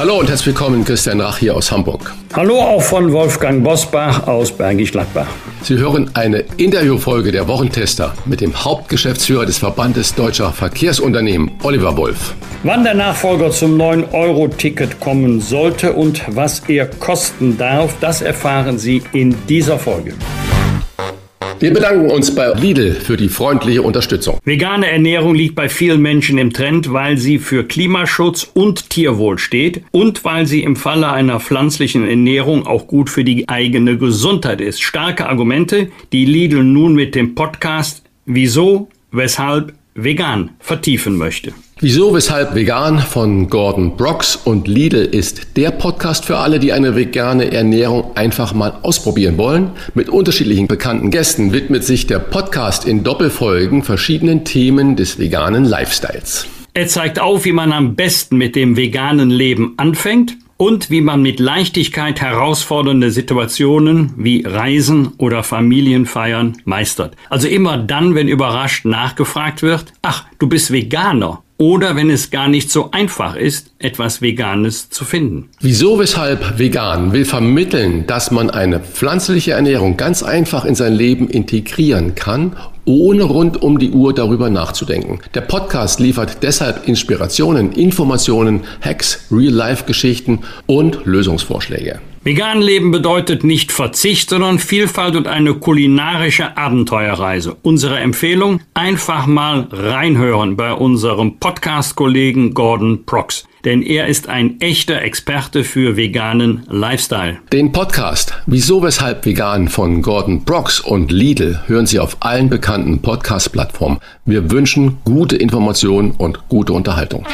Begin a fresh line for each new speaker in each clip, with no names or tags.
Hallo und herzlich willkommen, Christian Rach hier aus Hamburg.
Hallo auch von Wolfgang Bosbach aus Bergisch Gladbach.
Sie hören eine Interviewfolge der Wochentester mit dem Hauptgeschäftsführer des Verbandes Deutscher Verkehrsunternehmen, Oliver Wolf.
Wann der Nachfolger zum 9-Euro-Ticket kommen sollte und was er kosten darf, das erfahren Sie in dieser Folge.
Wir bedanken uns bei Lidl für die freundliche Unterstützung.
Vegane Ernährung liegt bei vielen Menschen im Trend, weil sie für Klimaschutz und Tierwohl steht und weil sie im Falle einer pflanzlichen Ernährung auch gut für die eigene Gesundheit ist. Starke Argumente, die Lidl nun mit dem Podcast Wieso, weshalb vegan vertiefen möchte.
Wieso, weshalb vegan von Gordon Brooks und Lidl ist der Podcast für alle, die eine vegane Ernährung einfach mal ausprobieren wollen. Mit unterschiedlichen bekannten Gästen widmet sich der Podcast in Doppelfolgen verschiedenen Themen des veganen Lifestyles.
Er zeigt auf, wie man am besten mit dem veganen Leben anfängt und wie man mit Leichtigkeit herausfordernde Situationen wie Reisen oder Familienfeiern meistert. Also immer dann, wenn überrascht nachgefragt wird, ach, du bist Veganer oder wenn es gar nicht so einfach ist, etwas Veganes zu finden.
Wieso, weshalb vegan will vermitteln, dass man eine pflanzliche Ernährung ganz einfach in sein Leben integrieren kann, ohne rund um die Uhr darüber nachzudenken. Der Podcast liefert deshalb Inspirationen, Informationen, Hacks, Real-Life-Geschichten und Lösungsvorschläge.
Vegan leben bedeutet nicht Verzicht, sondern Vielfalt und eine kulinarische Abenteuerreise. Unsere Empfehlung, einfach mal reinhören bei unserem Podcast-Kollegen Gordon Prox. Denn er ist ein echter Experte für veganen Lifestyle.
Den Podcast Wieso, weshalb vegan von Gordon Brox und Lidl hören Sie auf allen bekannten Podcast-Plattformen. Wir wünschen gute Informationen und gute Unterhaltung.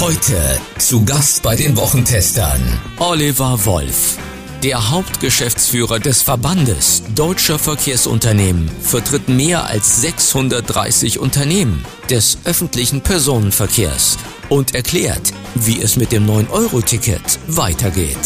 Heute zu Gast bei den Wochentestern Oliver Wolf. Der Hauptgeschäftsführer des Verbandes Deutscher Verkehrsunternehmen vertritt mehr als 630 Unternehmen des öffentlichen Personenverkehrs und erklärt, wie es mit dem 9-Euro-Ticket weitergeht.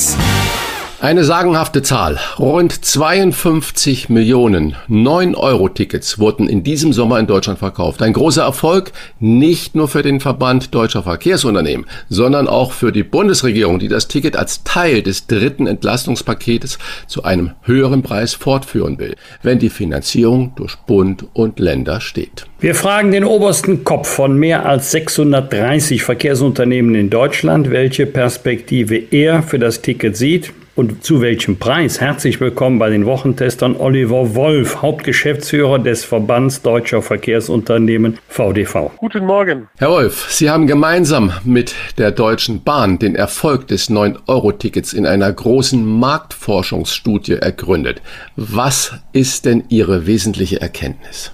Eine sagenhafte Zahl. Rund 52 Millionen 9-Euro-Tickets wurden in diesem Sommer in Deutschland verkauft. Ein großer Erfolg nicht nur für den Verband deutscher Verkehrsunternehmen, sondern auch für die Bundesregierung, die das Ticket als Teil des dritten Entlastungspaketes zu einem höheren Preis fortführen will, wenn die Finanzierung durch Bund und Länder steht.
Wir fragen den obersten Kopf von mehr als 630 Verkehrsunternehmen in Deutschland, welche Perspektive er für das Ticket sieht und zu welchem Preis. Herzlich willkommen bei den Wochentestern Oliver Wolf, Hauptgeschäftsführer des Verbands Deutscher Verkehrsunternehmen VDV.
Guten Morgen. Herr Wolf, Sie haben gemeinsam mit der Deutschen Bahn den Erfolg des 9-Euro-Tickets in einer großen Marktforschungsstudie ergründet. Was ist denn Ihre wesentliche Erkenntnis?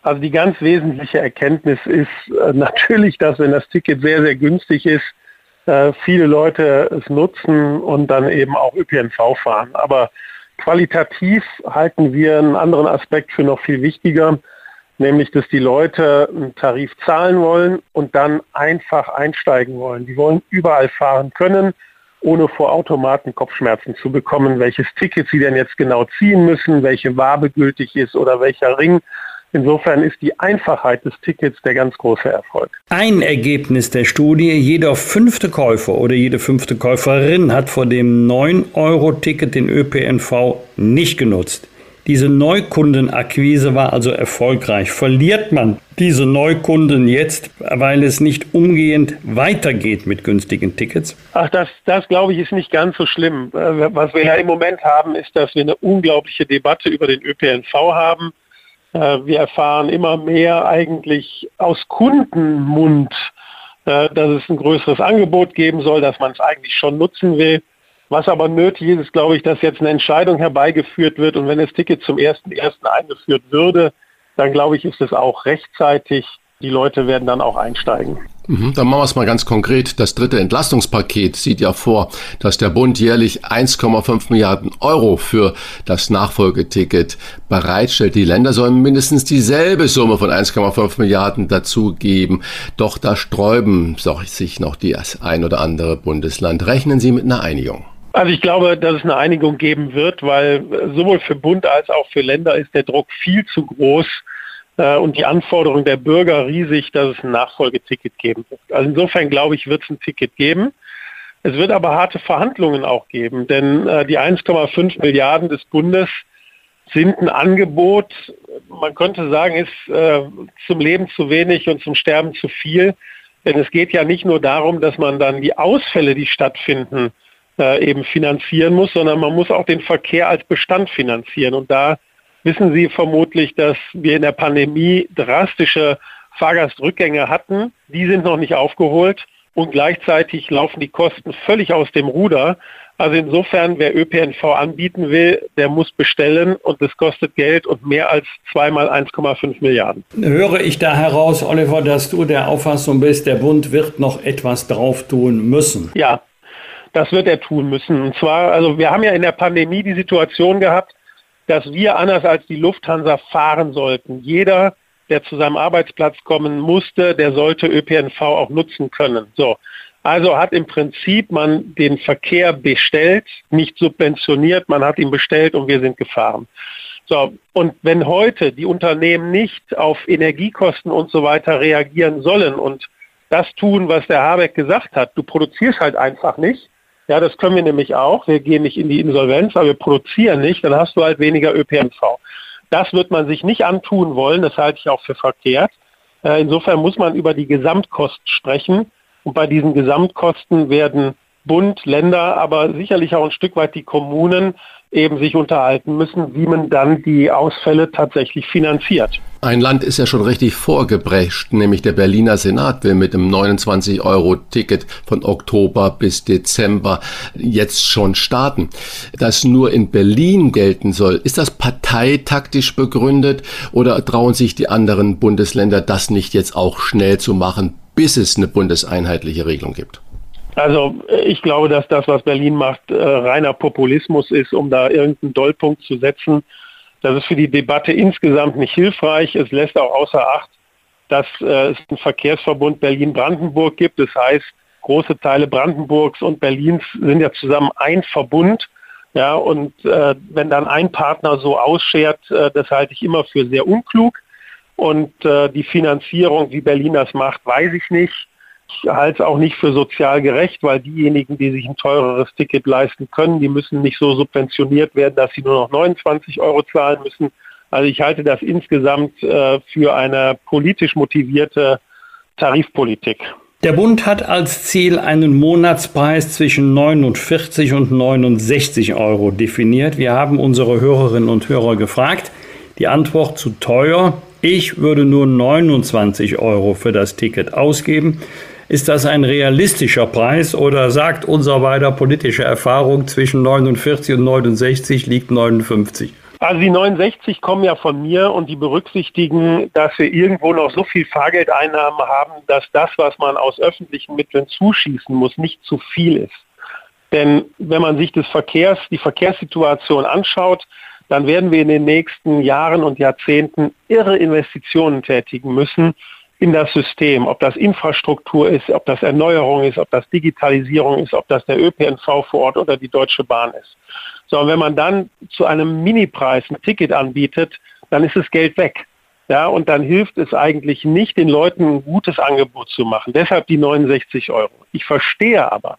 Also die ganz wesentliche Erkenntnis ist äh, natürlich, dass wenn das Ticket sehr, sehr günstig ist, äh, viele Leute es nutzen und dann eben auch ÖPNV fahren. Aber qualitativ halten wir einen anderen Aspekt für noch viel wichtiger, nämlich dass die Leute einen Tarif zahlen wollen und dann einfach einsteigen wollen. Die wollen überall fahren können, ohne vor Automaten Kopfschmerzen zu bekommen, welches Ticket sie denn jetzt genau ziehen müssen, welche Wabe gültig ist oder welcher Ring Insofern ist die Einfachheit des Tickets der ganz große Erfolg.
Ein Ergebnis der Studie, jeder fünfte Käufer oder jede fünfte Käuferin hat vor dem 9-Euro-Ticket den ÖPNV nicht genutzt. Diese Neukundenakquise war also erfolgreich. Verliert man diese Neukunden jetzt, weil es nicht umgehend weitergeht mit günstigen Tickets?
Ach, das, das glaube ich ist nicht ganz so schlimm. Äh, was wir ja im Moment haben, ist, dass wir eine unglaubliche Debatte über den ÖPNV haben wir erfahren immer mehr eigentlich aus Kundenmund, äh, dass es ein größeres Angebot geben soll, dass man es eigentlich schon nutzen will. Was aber nötig ist, ist, glaube ich, dass jetzt eine Entscheidung herbeigeführt wird und wenn das Ticket zum 1.1. eingeführt würde, dann glaube ich, ist es auch rechtzeitig. Die Leute werden dann auch einsteigen.
Mhm, dann machen wir es mal ganz konkret. Das dritte Entlastungspaket sieht ja vor, dass der Bund jährlich 1,5 Milliarden Euro für das Nachfolgeticket bereitstellt. Die Länder sollen mindestens dieselbe Summe von 1,5 Milliarden dazugeben. Doch da sträuben sich noch die ein oder andere Bundesland. Rechnen Sie mit einer Einigung?
Also ich glaube, dass es eine Einigung geben wird, weil sowohl für Bund als auch für Länder ist der Druck viel zu groß und die Anforderung der Bürger riesig, dass es ein Nachfolgeticket geben wird. Also insofern glaube ich, wird es ein Ticket geben. Es wird aber harte Verhandlungen auch geben, denn äh, die 1,5 Milliarden des Bundes sind ein Angebot, man könnte sagen, ist äh, zum Leben zu wenig und zum Sterben zu viel. Denn es geht ja nicht nur darum, dass man dann die Ausfälle, die stattfinden, äh, eben finanzieren muss, sondern man muss auch den Verkehr als Bestand finanzieren. Und da wissen Sie vermutlich, dass wir in der Pandemie drastische Fahrgastrückgänge hatten. Die sind noch nicht aufgeholt und gleichzeitig laufen die Kosten völlig aus dem Ruder. Also insofern, wer ÖPNV anbieten will, der muss bestellen und das kostet Geld und mehr als zweimal 1,5 Milliarden.
Höre ich da heraus, Oliver, dass du der Auffassung bist, der Bund wird noch etwas drauf tun müssen?
Ja, das wird er tun müssen. Und zwar, also wir haben ja in der Pandemie die Situation gehabt, dass wir anders als die Lufthansa fahren sollten. Jeder, der zu seinem Arbeitsplatz kommen musste, der sollte ÖPNV auch nutzen können. So. Also hat im Prinzip man den Verkehr bestellt, nicht subventioniert, man hat ihn bestellt und wir sind gefahren. So, und wenn heute die Unternehmen nicht auf Energiekosten und so weiter reagieren sollen und das tun, was der Habeck gesagt hat, du produzierst halt einfach nicht, ja, das können wir nämlich auch. Wir gehen nicht in die Insolvenz, aber wir produzieren nicht, dann hast du halt weniger ÖPNV. Das wird man sich nicht antun wollen, das halte ich auch für verkehrt. Äh, insofern muss man über die Gesamtkosten sprechen. Und bei diesen Gesamtkosten werden Bund, Länder, aber sicherlich auch ein Stück weit die Kommunen eben sich unterhalten müssen, wie man dann die Ausfälle tatsächlich finanziert.
Ein Land ist ja schon richtig vorgebrecht, nämlich der Berliner Senat will mit dem 29-Euro-Ticket von Oktober bis Dezember jetzt schon starten. Das nur in Berlin gelten soll, ist das parteitaktisch begründet oder trauen sich die anderen Bundesländer das nicht jetzt auch schnell zu machen, bis es eine bundeseinheitliche Regelung gibt?
Also ich glaube, dass das, was Berlin macht, äh, reiner Populismus ist, um da irgendeinen Dollpunkt zu setzen. Das ist für die Debatte insgesamt nicht hilfreich. Es lässt auch außer Acht, dass äh, es einen Verkehrsverbund Berlin-Brandenburg gibt. Das heißt, große Teile Brandenburgs und Berlins sind ja zusammen ein Verbund. Ja, und äh, wenn dann ein Partner so ausschert, äh, das halte ich immer für sehr unklug. Und äh, die Finanzierung, wie Berlin das macht, weiß ich nicht. Ich halte es auch nicht für sozial gerecht, weil diejenigen, die sich ein teureres Ticket leisten können, die müssen nicht so subventioniert werden, dass sie nur noch 29 Euro zahlen müssen. Also ich halte das insgesamt äh, für eine politisch motivierte Tarifpolitik.
Der Bund hat als Ziel einen Monatspreis zwischen 49 und 69 Euro definiert. Wir haben unsere Hörerinnen und Hörer gefragt. Die Antwort zu teuer. Ich würde nur 29 Euro für das Ticket ausgeben. Ist das ein realistischer Preis oder sagt unser beider politische Erfahrung zwischen 49 und 69 liegt 59?
Also die 69 kommen ja von mir und die berücksichtigen, dass wir irgendwo noch so viel Fahrgeldeinnahmen haben, dass das, was man aus öffentlichen Mitteln zuschießen muss, nicht zu viel ist. Denn wenn man sich des Verkehrs, die Verkehrssituation anschaut, dann werden wir in den nächsten Jahren und Jahrzehnten irre Investitionen tätigen müssen, in das System, ob das Infrastruktur ist, ob das Erneuerung ist, ob das Digitalisierung ist, ob das der ÖPNV vor Ort oder die Deutsche Bahn ist. So, und wenn man dann zu einem Minipreis ein Ticket anbietet, dann ist das Geld weg. Ja, und dann hilft es eigentlich nicht, den Leuten ein gutes Angebot zu machen. Deshalb die 69 Euro. Ich verstehe aber,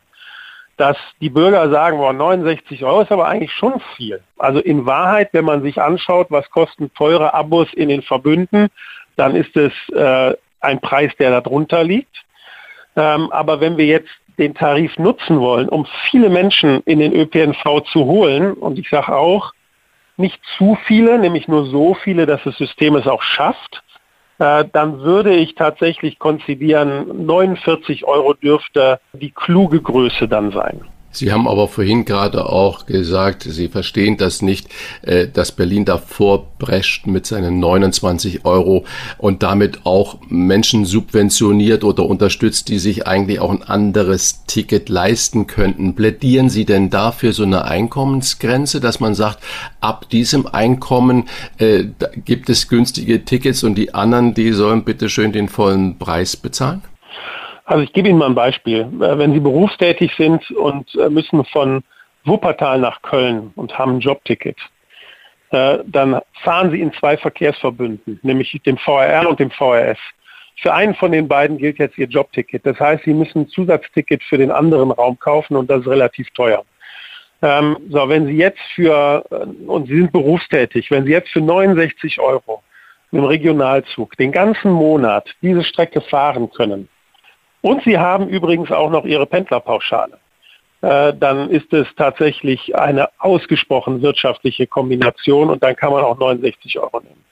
dass die Bürger sagen, boah, 69 Euro ist aber eigentlich schon viel. Also in Wahrheit, wenn man sich anschaut, was kosten teure Abos in den Verbünden, dann ist es äh, ein Preis, der darunter liegt. Ähm, aber wenn wir jetzt den Tarif nutzen wollen, um viele Menschen in den ÖPNV zu holen, und ich sage auch, nicht zu viele, nämlich nur so viele, dass das System es auch schafft, äh, dann würde ich tatsächlich konzidieren, 49 Euro dürfte die kluge Größe dann sein.
Sie haben aber vorhin gerade auch gesagt, Sie verstehen das nicht, äh, dass Berlin davor prescht mit seinen 29 Euro und damit auch Menschen subventioniert oder unterstützt, die sich eigentlich auch ein anderes Ticket leisten könnten. Plädieren Sie denn dafür so eine Einkommensgrenze, dass man sagt, ab diesem Einkommen äh, gibt es günstige Tickets und die anderen, die sollen bitte schön den vollen Preis bezahlen?
Also ich gebe Ihnen mal ein Beispiel. Äh, wenn Sie berufstätig sind und äh, müssen von Wuppertal nach Köln und haben ein Jobticket, äh, dann fahren Sie in zwei Verkehrsverbünden, nämlich dem VRR und dem VRS. Für einen von den beiden gilt jetzt Ihr Jobticket. Das heißt, Sie müssen ein Zusatzticket für den anderen Raum kaufen und das ist relativ teuer. Ähm, so, wenn Sie jetzt für, und Sie sind berufstätig, wenn Sie jetzt für 69 Euro im Regionalzug den ganzen Monat diese Strecke fahren können, und Sie haben übrigens auch noch Ihre Pendlerpauschale. Äh, dann ist es tatsächlich eine ausgesprochen wirtschaftliche Kombination und dann kann man auch 69 Euro nehmen.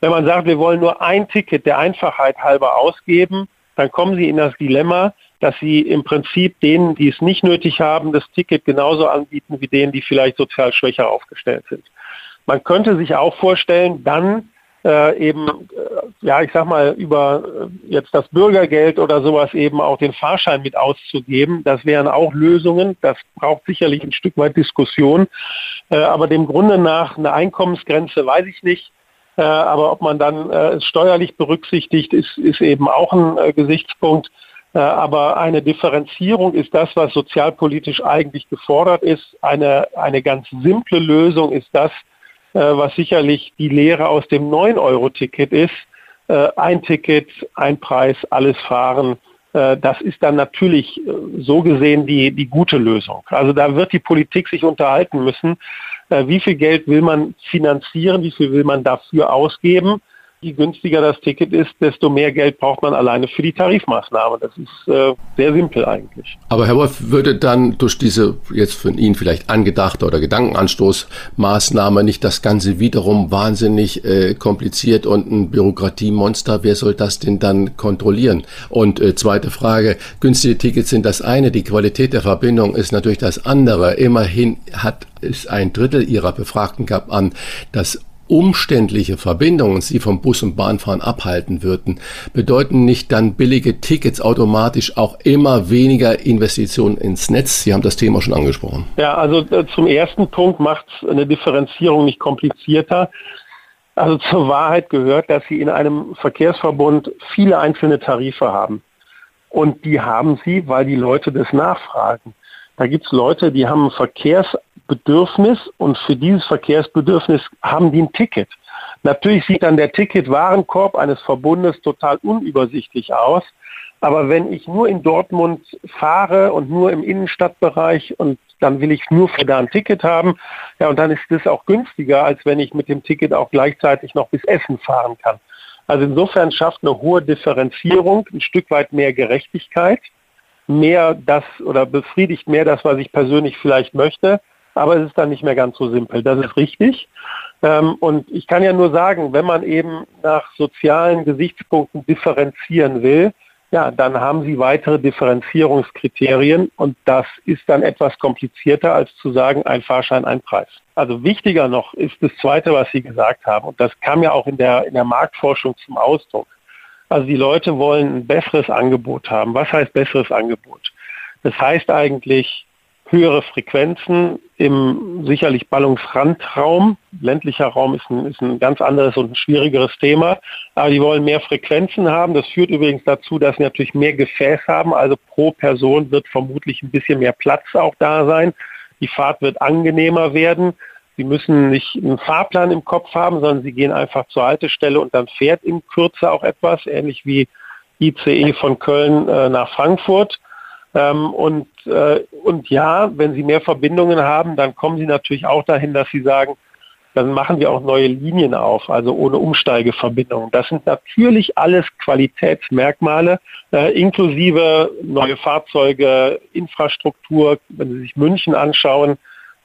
Wenn man sagt, wir wollen nur ein Ticket der Einfachheit halber ausgeben, dann kommen Sie in das Dilemma, dass Sie im Prinzip denen, die es nicht nötig haben, das Ticket genauso anbieten wie denen, die vielleicht sozial schwächer aufgestellt sind. Man könnte sich auch vorstellen, dann äh, eben, äh, ja, ich sag mal, über äh, jetzt das Bürgergeld oder sowas eben auch den Fahrschein mit auszugeben. Das wären auch Lösungen. Das braucht sicherlich ein Stück weit Diskussion. Äh, aber dem Grunde nach eine Einkommensgrenze weiß ich nicht. Äh, aber ob man dann äh, steuerlich berücksichtigt, ist, ist eben auch ein Gesichtspunkt. Aber eine Differenzierung ist das, was sozialpolitisch eigentlich gefordert ist. Eine, eine ganz simple Lösung ist das, was sicherlich die Lehre aus dem 9-Euro-Ticket ist. Äh, ein Ticket, ein Preis, alles fahren. Äh, das ist dann natürlich so gesehen die, die gute Lösung. Also da wird die Politik sich unterhalten müssen. Wie viel Geld will man finanzieren? Wie viel will man dafür ausgeben? Je günstiger das Ticket ist, desto mehr Geld braucht man alleine für die Tarifmaßnahme. Das ist äh, sehr simpel eigentlich.
Aber Herr Wolf, würde dann durch diese jetzt von Ihnen vielleicht angedachte oder Gedankenanstoßmaßnahme nicht das Ganze wiederum wahnsinnig äh, kompliziert und ein Bürokratiemonster? Wer soll das denn dann kontrollieren? Und äh, zweite Frage, günstige Tickets sind das eine, die Qualität der Verbindung ist natürlich das andere. Immerhin hat es ein Drittel Ihrer Befragten gab an, dass umständliche Verbindungen sie vom Bus- und Bahnfahren abhalten würden, bedeuten nicht dann billige Tickets automatisch auch immer weniger Investitionen ins Netz? Sie haben das Thema schon angesprochen.
Ja, also äh, zum ersten Punkt macht eine Differenzierung nicht komplizierter. Also zur Wahrheit gehört, dass Sie in einem Verkehrsverbund viele einzelne Tarife haben. Und die haben Sie, weil die Leute das nachfragen. Da gibt es Leute, die haben ein Verkehrsbedürfnis und für dieses Verkehrsbedürfnis haben die ein Ticket. Natürlich sieht dann der Ticketwarenkorb eines Verbundes total unübersichtlich aus. Aber wenn ich nur in Dortmund fahre und nur im Innenstadtbereich und dann will ich nur für da ein Ticket haben, ja, und dann ist das auch günstiger, als wenn ich mit dem Ticket auch gleichzeitig noch bis Essen fahren kann. Also insofern schafft eine hohe Differenzierung ein Stück weit mehr Gerechtigkeit mehr das oder befriedigt mehr das, was ich persönlich vielleicht möchte. Aber es ist dann nicht mehr ganz so simpel. Das ist richtig. Ähm, und ich kann ja nur sagen, wenn man eben nach sozialen Gesichtspunkten differenzieren will, ja, dann haben Sie weitere Differenzierungskriterien und das ist dann etwas komplizierter als zu sagen, ein Fahrschein, ein Preis. Also wichtiger noch ist das Zweite, was Sie gesagt haben und das kam ja auch in der, in der Marktforschung zum Ausdruck. Also die Leute wollen ein besseres Angebot haben. Was heißt besseres Angebot? Das heißt eigentlich höhere Frequenzen im sicherlich Ballungsrandraum. Ländlicher Raum ist ein, ist ein ganz anderes und ein schwierigeres Thema. Aber die wollen mehr Frequenzen haben. Das führt übrigens dazu, dass sie natürlich mehr Gefäß haben. Also pro Person wird vermutlich ein bisschen mehr Platz auch da sein. Die Fahrt wird angenehmer werden. Sie müssen nicht einen Fahrplan im Kopf haben, sondern Sie gehen einfach zur Haltestelle und dann fährt in Kürze auch etwas, ähnlich wie ICE von Köln äh, nach Frankfurt. Ähm, und, äh, und ja, wenn Sie mehr Verbindungen haben, dann kommen Sie natürlich auch dahin, dass Sie sagen, dann machen wir auch neue Linien auf, also ohne Umsteigeverbindungen. Das sind natürlich alles Qualitätsmerkmale, äh, inklusive neue Fahrzeuge, Infrastruktur. Wenn Sie sich München anschauen,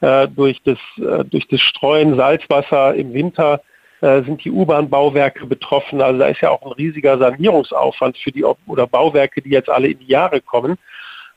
äh, durch, das, äh, durch das Streuen Salzwasser im Winter äh, sind die U-Bahn-Bauwerke betroffen. Also da ist ja auch ein riesiger Sanierungsaufwand für die oder Bauwerke, die jetzt alle in die Jahre kommen.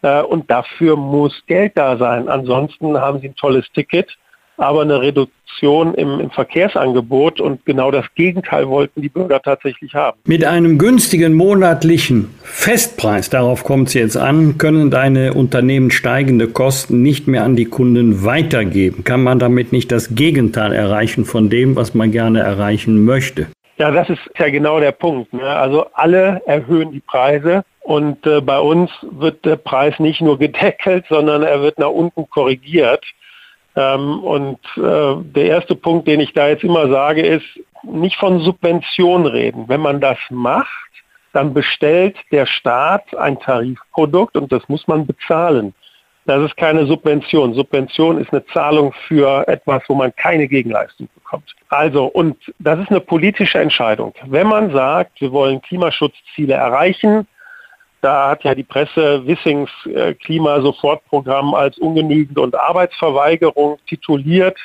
Äh, und dafür muss Geld da sein. Ansonsten haben Sie ein tolles Ticket, aber eine Reduktion im, im, Verkehrsangebot und genau das Gegenteil wollten die Bürger tatsächlich haben.
Mit einem günstigen monatlichen Festpreis, darauf kommt es jetzt an, können deine Unternehmen steigende Kosten nicht mehr an die Kunden weitergeben. Kann man damit nicht das Gegenteil erreichen von dem, was man gerne erreichen möchte?
Ja, das ist ja genau der Punkt. Ne? Also alle erhöhen die Preise und äh, bei uns wird der Preis nicht nur gedeckelt, sondern er wird nach unten korrigiert. Ähm, und äh, der erste Punkt, den ich da jetzt immer sage, ist, nicht von Subvention reden. Wenn man das macht, dann bestellt der Staat ein Tarifprodukt und das muss man bezahlen. Das ist keine Subvention. Subvention ist eine Zahlung für etwas, wo man keine Gegenleistung bekommt. Also, und das ist eine politische Entscheidung. Wenn man sagt, wir wollen Klimaschutzziele erreichen, da hat ja die Presse Wissings äh, Klimasofortprogramm als ungenügend und Arbeitsverweigerung tituliert.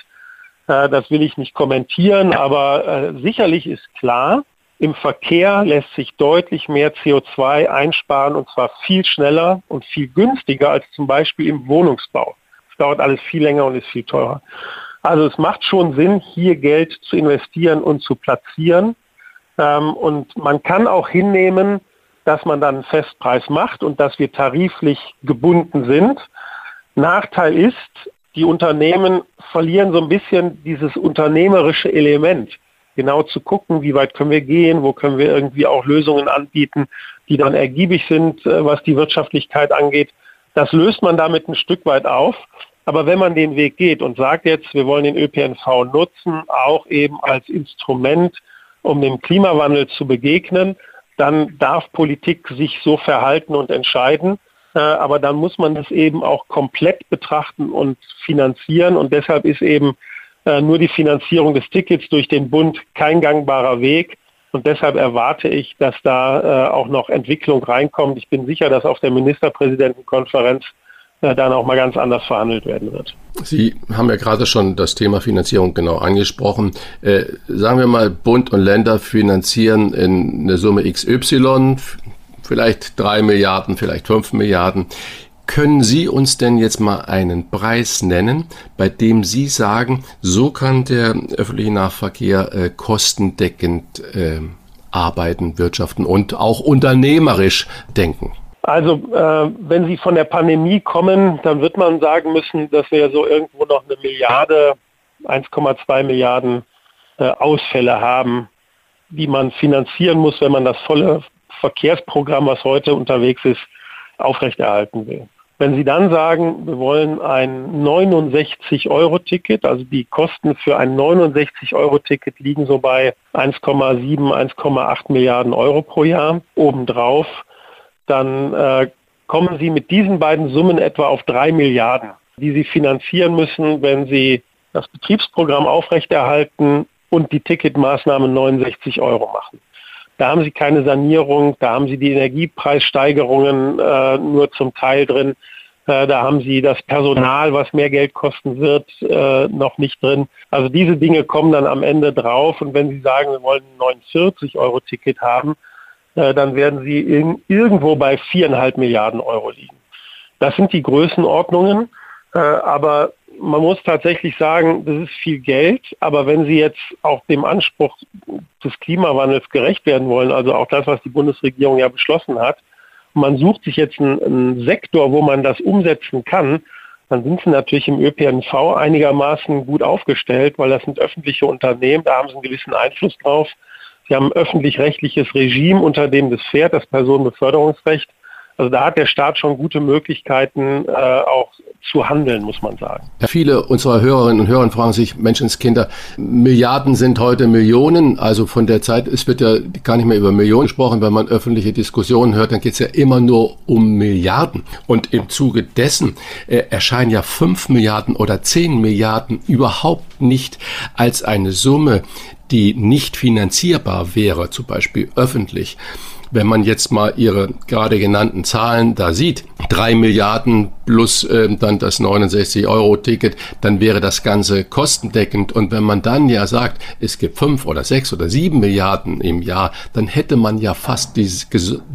Äh, das will ich nicht kommentieren, aber äh, sicherlich ist klar, im Verkehr lässt sich deutlich mehr CO2 einsparen und zwar viel schneller und viel günstiger als zum Beispiel im Wohnungsbau. Es dauert alles viel länger und ist viel teurer. Also es macht schon Sinn, hier Geld zu investieren und zu platzieren. Ähm, und man kann auch hinnehmen, dass man dann einen Festpreis macht und dass wir tariflich gebunden sind. Nachteil ist, die Unternehmen verlieren so ein bisschen dieses unternehmerische Element. Genau zu gucken, wie weit können wir gehen, wo können wir irgendwie auch Lösungen anbieten, die dann ergiebig sind, äh, was die Wirtschaftlichkeit angeht. Das löst man damit ein Stück weit auf. Aber wenn man den Weg geht und sagt jetzt, wir wollen den ÖPNV nutzen, auch eben als Instrument, um dem Klimawandel zu begegnen, dann darf Politik sich so verhalten und entscheiden. Äh, aber dann muss man das eben auch komplett betrachten und finanzieren. Und deshalb ist eben äh, nur die Finanzierung des Tickets durch den Bund kein gangbarer Weg. Und deshalb erwarte ich, dass da äh, auch noch Entwicklung reinkommt. Ich bin sicher, dass auf der Ministerpräsidentenkonferenz dann auch mal ganz anders verhandelt werden wird.
Sie haben ja gerade schon das Thema Finanzierung genau angesprochen. Äh, sagen wir mal, Bund und Länder finanzieren in eine Summe XY, vielleicht drei Milliarden, vielleicht fünf Milliarden. Können Sie uns denn jetzt mal einen Preis nennen, bei dem Sie sagen, so kann der öffentliche Nahverkehr äh, kostendeckend äh, arbeiten, wirtschaften und auch unternehmerisch denken?
Also äh, wenn Sie von der Pandemie kommen, dann wird man sagen müssen, dass wir so irgendwo noch eine Milliarde, 1,2 Milliarden äh, Ausfälle haben, die man finanzieren muss, wenn man das volle Verkehrsprogramm, was heute unterwegs ist, aufrechterhalten will. Wenn Sie dann sagen, wir wollen ein 69-Euro-Ticket, also die Kosten für ein 69-Euro-Ticket liegen so bei 1,7, 1,8 Milliarden Euro pro Jahr obendrauf, dann äh, kommen Sie mit diesen beiden Summen etwa auf drei Milliarden, die Sie finanzieren müssen, wenn Sie das Betriebsprogramm aufrechterhalten und die Ticketmaßnahme 69 Euro machen. Da haben Sie keine Sanierung, da haben Sie die Energiepreissteigerungen äh, nur zum Teil drin, äh, da haben Sie das Personal, was mehr Geld kosten wird, äh, noch nicht drin. Also diese Dinge kommen dann am Ende drauf und wenn Sie sagen, wir wollen ein 49 Euro Ticket haben, äh, dann werden sie in, irgendwo bei viereinhalb Milliarden Euro liegen. Das sind die Größenordnungen, äh, aber man muss tatsächlich sagen, das ist viel Geld, aber wenn Sie jetzt auch dem Anspruch des Klimawandels gerecht werden wollen, also auch das, was die Bundesregierung ja beschlossen hat, man sucht sich jetzt einen, einen Sektor, wo man das umsetzen kann, dann sind sie natürlich im ÖPNV einigermaßen gut aufgestellt, weil das sind öffentliche Unternehmen, da haben sie einen gewissen Einfluss drauf. Sie haben ein öffentlich-rechtliches Regime, unter dem das fährt, das Personenbeförderungsrecht. Also da hat der Staat schon gute Möglichkeiten, äh, auch zu handeln, muss man sagen.
Viele unserer Hörerinnen und Hörer fragen sich, Menschenskinder, Milliarden sind heute Millionen. Also von der Zeit, es wird ja gar nicht mehr über Millionen gesprochen. Wenn man öffentliche Diskussionen hört, dann geht es ja immer nur um Milliarden. Und im Zuge dessen äh, erscheinen ja fünf Milliarden oder zehn Milliarden überhaupt nicht als eine Summe, die nicht finanzierbar wäre, zum Beispiel öffentlich. Wenn man jetzt mal Ihre gerade genannten Zahlen da sieht, drei Milliarden plus äh, dann das 69-Euro-Ticket, dann wäre das Ganze kostendeckend. Und wenn man dann ja sagt, es gibt fünf oder sechs oder sieben Milliarden im Jahr, dann hätte man ja fast diese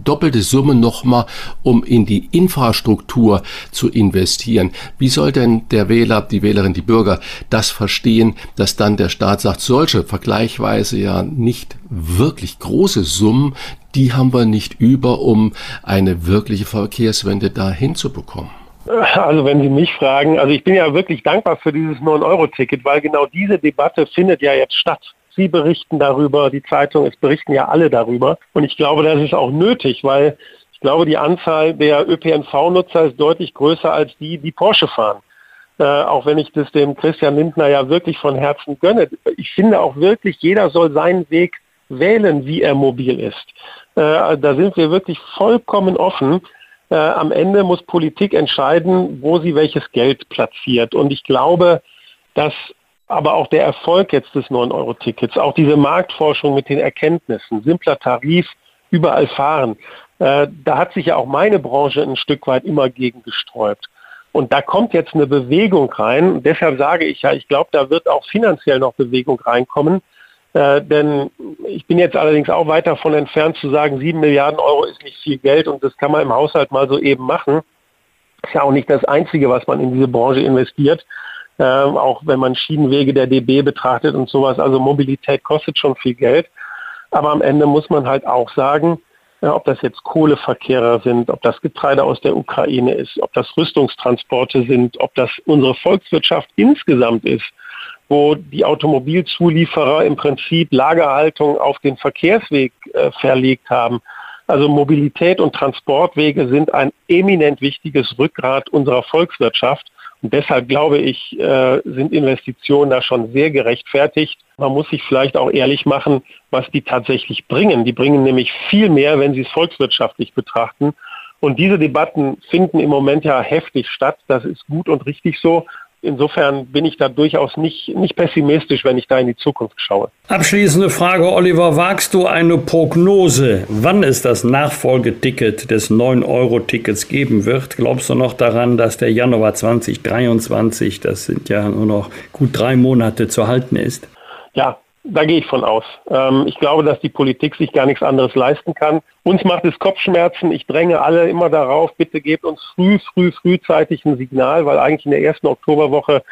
doppelte Summe nochmal, um in die Infrastruktur zu investieren. Wie soll denn der Wähler, die Wählerin, die Bürger das verstehen, dass dann der Staat sagt, solche vergleichsweise ja nicht wirklich große Summen, die haben wir nicht über, um eine wirkliche Verkehrswende da hinzubekommen?
Also wenn Sie mich fragen, also ich bin ja wirklich dankbar für dieses 9-Euro-Ticket, weil genau diese Debatte findet ja jetzt statt. Sie berichten darüber, die Zeitung, es berichten ja alle darüber. Und ich glaube, das ist auch nötig, weil ich glaube, die Anzahl der ÖPNV-Nutzer ist deutlich größer als die, die Porsche fahren. Äh, auch wenn ich das dem Christian Lindner ja wirklich von Herzen gönne. Ich finde auch wirklich, jeder soll seinen Weg wählen, wie er mobil ist. Äh, da sind wir wirklich vollkommen offen. Äh, am Ende muss Politik entscheiden, wo sie welches Geld platziert. Und ich glaube, dass aber auch der Erfolg jetzt des 9-Euro-Tickets, auch diese Marktforschung mit den Erkenntnissen, simpler Tarif, überall fahren, äh, da hat sich ja auch meine Branche ein Stück weit immer gegen gesträubt. Und da kommt jetzt eine Bewegung rein. Und deshalb sage ich ja, ich glaube, da wird auch finanziell noch Bewegung reinkommen. Äh, denn ich bin jetzt allerdings auch weit davon entfernt zu sagen, sieben Milliarden Euro ist nicht viel Geld und das kann man im Haushalt mal so eben machen. Ist ja auch nicht das Einzige, was man in diese Branche investiert. Äh, auch wenn man Schienenwege der DB betrachtet und sowas. Also Mobilität kostet schon viel Geld. Aber am Ende muss man halt auch sagen, äh, ob das jetzt Kohleverkehrer sind, ob das Getreide aus der Ukraine ist, ob das Rüstungstransporte sind, ob das unsere Volkswirtschaft insgesamt ist wo die Automobilzulieferer im Prinzip Lagerhaltung auf den Verkehrsweg äh, verlegt haben. Also Mobilität und Transportwege sind ein eminent wichtiges Rückgrat unserer Volkswirtschaft. Und deshalb glaube ich, äh, sind Investitionen da schon sehr gerechtfertigt. Man muss sich vielleicht auch ehrlich machen, was die tatsächlich bringen. Die bringen nämlich viel mehr, wenn sie es volkswirtschaftlich betrachten. Und diese Debatten finden im Moment ja heftig statt. Das ist gut und richtig so insofern bin ich da durchaus nicht, nicht pessimistisch, wenn ich da in die Zukunft schaue.
Abschließende Frage, Oliver, wagst du eine Prognose, wann es das Nachfolgeticket des 9-Euro-Tickets geben wird? Glaubst du noch daran, dass der Januar 2023, das sind ja nur noch gut drei Monate zu halten ist?
Ja, da gehe ich von aus. Ähm, ich glaube, dass die Politik sich gar nichts anderes leisten kann. Uns macht es Kopfschmerzen. Ich dränge alle immer darauf, bitte gebt uns früh, früh, frühzeitig ein Signal, weil eigentlich in der ersten Oktoberwoche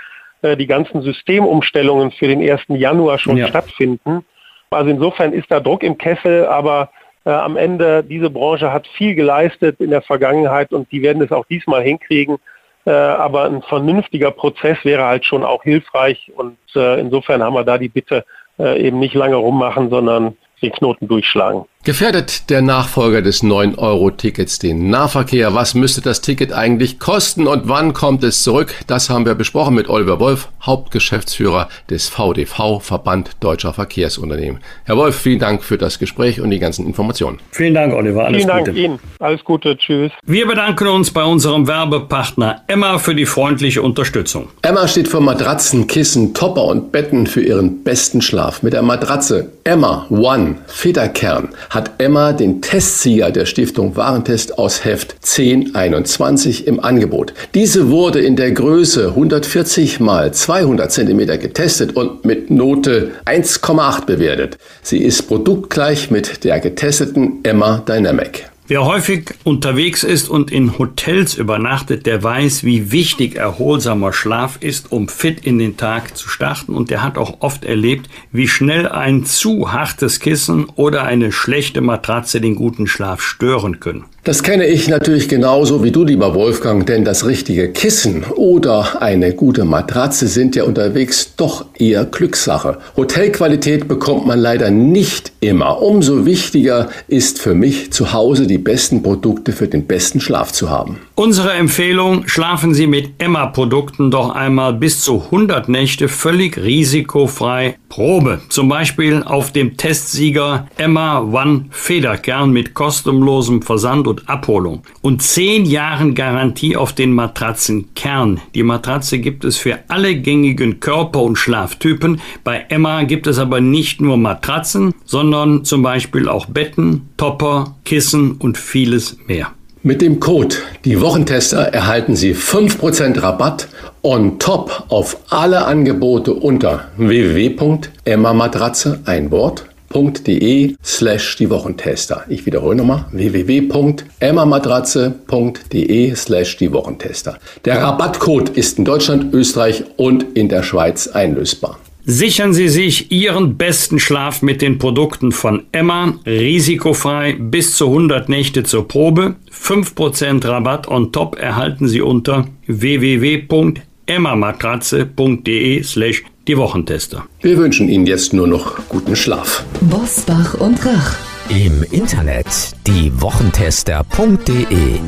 äh, die ganzen Systemumstellungen für den 1. Januar schon ja. stattfinden. Also insofern ist da Druck im Kessel, aber äh, am Ende, diese Branche hat viel geleistet in der Vergangenheit und die werden es auch diesmal hinkriegen. Äh, aber ein vernünftiger Prozess wäre halt schon auch hilfreich und insofern haben wir da die Bitte, eben nicht lange rummachen, sondern den Knoten durchschlagen.
Gefährdet der Nachfolger des 9-Euro-Tickets den Nahverkehr? Was müsste das Ticket eigentlich kosten und wann kommt es zurück? Das haben wir besprochen mit Oliver Wolf, Hauptgeschäftsführer des VDV, Verband Deutscher Verkehrsunternehmen. Herr Wolf, vielen Dank für das Gespräch und die ganzen Informationen.
Vielen Dank, Oliver.
Alles vielen Gute. Dank Ihnen. Alles Gute. Tschüss.
Wir bedanken uns bei unserem Werbepartner Emma für die freundliche Unterstützung.
Emma steht für Matratzen, Kissen, Topper und Betten für ihren besten Schlaf. Mit der Matratze Emma One Federkern hat Emma den Testsieger der Stiftung Warentest aus Heft 1021 im Angebot. Diese wurde in der Größe 140 mal 200 cm getestet und mit Note 1,8 bewertet. Sie ist produktgleich mit der getesteten Emma Dynamic.
Wer häufig unterwegs ist und in Hotels übernachtet, der weiß, wie wichtig erholsamer Schlaf ist, um fit in den Tag zu starten. Und der hat auch oft erlebt, wie schnell ein zu hartes Kissen oder eine schlechte Matratze den guten Schlaf stören können.
Das kenne ich natürlich genauso wie du, lieber Wolfgang, denn das richtige Kissen oder eine gute Matratze sind ja unterwegs doch eher Glückssache. Hotelqualität bekommt man leider nicht immer. Umso wichtiger ist für mich zu Hause die besten Produkte für den besten Schlaf zu haben.
Unsere Empfehlung, schlafen Sie mit Emma-Produkten doch einmal bis zu 100 Nächte völlig risikofrei Probe. Zum Beispiel auf dem Testsieger Emma One Federkern mit kostenlosem Versand und Abholung und 10 Jahren Garantie auf den Matratzenkern. Die Matratze gibt es für alle gängigen Körper- und Schlaftypen. Bei Emma gibt es aber nicht nur Matratzen, sondern zum Beispiel auch Betten, Topper, Kissen und vieles mehr.
Mit dem Code Die Wochentester erhalten Sie 5% Rabatt on top auf alle Angebote unter www.emmamatratze ein Wort.de slash die Wochentester. Ich wiederhole nochmal www.emmamatratze.de slash die Wochentester. Der Rabattcode ist in Deutschland, Österreich und in der Schweiz einlösbar.
Sichern Sie sich Ihren besten Schlaf mit den Produkten von Emma, risikofrei bis zu 100 Nächte zur Probe. 5% Rabatt on top erhalten Sie unter www.emmamatratze.de slash die Wochentester.
Wir wünschen Ihnen jetzt nur noch guten Schlaf.
Bosbach und Rach.
Im Internet diewochentester.de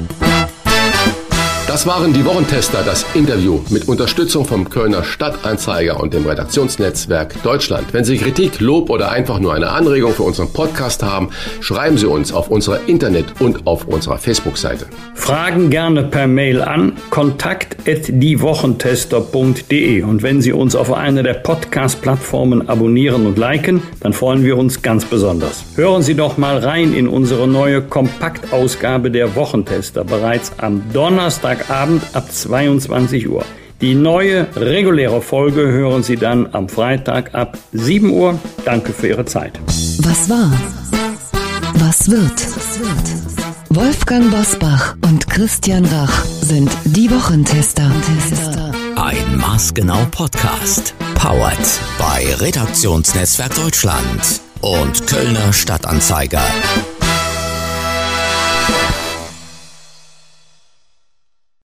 das waren die Wochentester, das Interview mit Unterstützung vom Kölner Stadtanzeiger und dem Redaktionsnetzwerk Deutschland. Wenn Sie Kritik, Lob oder einfach nur eine Anregung für unseren Podcast haben, schreiben Sie uns auf unserer Internet- und auf unserer Facebook-Seite.
Fragen gerne per Mail an kontakt@diewochentester.de und wenn Sie uns auf einer der Podcast-Plattformen abonnieren und liken, dann freuen wir uns ganz besonders. Hören Sie doch mal rein in unsere neue Kompaktausgabe der Wochentester bereits am Donnerstag Freitagabend ab 22 Uhr. Die neue reguläre Folge hören Sie dann am Freitag ab 7 Uhr. Danke für Ihre Zeit.
Was war? Was wird? Wolfgang Bosbach und Christian Rach sind die Wochentester.
Ein maßgenau Podcast. Powered bei Redaktionsnetzwerk Deutschland und Kölner Stadtanzeiger.